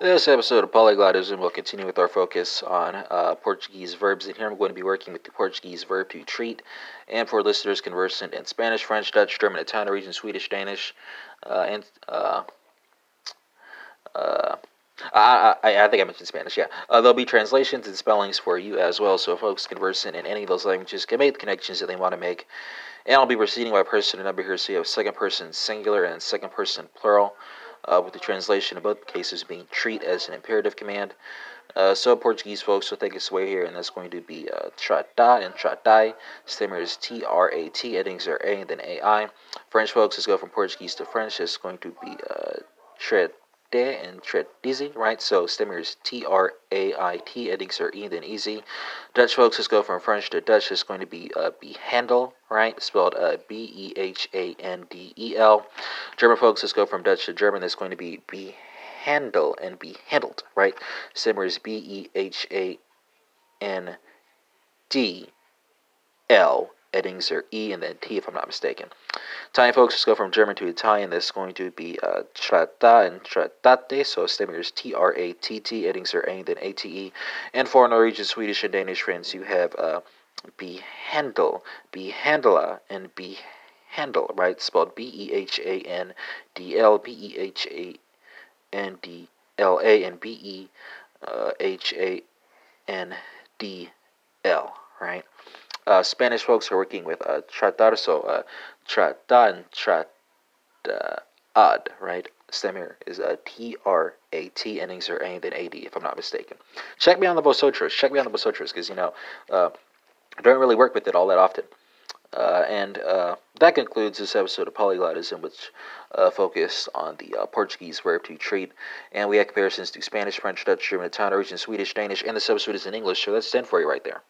This episode of Polyglotism will continue with our focus on uh, Portuguese verbs, and here I'm going to be working with the Portuguese verb to treat. And for listeners conversant in Spanish, French, Dutch, German, Italian, Norwegian, Swedish, Danish, uh, and uh, uh I, I, I, think I mentioned Spanish, yeah. Uh, there'll be translations and spellings for you as well, so folks conversant in any of those languages can make the connections that they want to make. And I'll be proceeding by person and number here, so you have second person singular and second person plural uh, with the translation in both cases being treat as an imperative command. Uh, so Portuguese folks will take us away here, and that's going to be uh, trata and tratai. Stammer is T R A T, endings are A and then A I. French folks, let's go from Portuguese to French. It's going to be uh, traiter and traitez, right? So stammer is T R A I T, endings are E then easy. Dutch folks, let's go from French to Dutch. It's going to be uh, behandel, right? Spelled uh, B E H A N D E L. German folks, let's go from Dutch to German. That's going to be be handle and be handled, right? Stammer is B E H A N D L. Endings are E and then T, if I'm not mistaken. Italian folks, let's go from German to Italian. This is going to be uh, tratta and trattate. So stammer is T R A T T. Endings are A and then A T E. And for Norwegian, Swedish, and Danish friends, you have uh, be handle, behandla, and be handle, right? Spelled B E H A N D L, B E H A N D L A, and B E uh, H A N D L, right? Uh, Spanish folks are working with uh, tratar, so uh, trata and tratad, right? Stammer is a T R A T, endings are A then A D, if I'm not mistaken. Check me on the Vosotros. Check me on the Vosotros, because, you know, uh, I don't really work with it all that often. Uh, and uh, that concludes this episode of Polyglotism, which uh, focused on the uh, Portuguese verb to treat. And we had comparisons to Spanish, French, Dutch, German, Italian, Norwegian, Swedish, Danish, and this episode is in English, so that's 10 for you right there.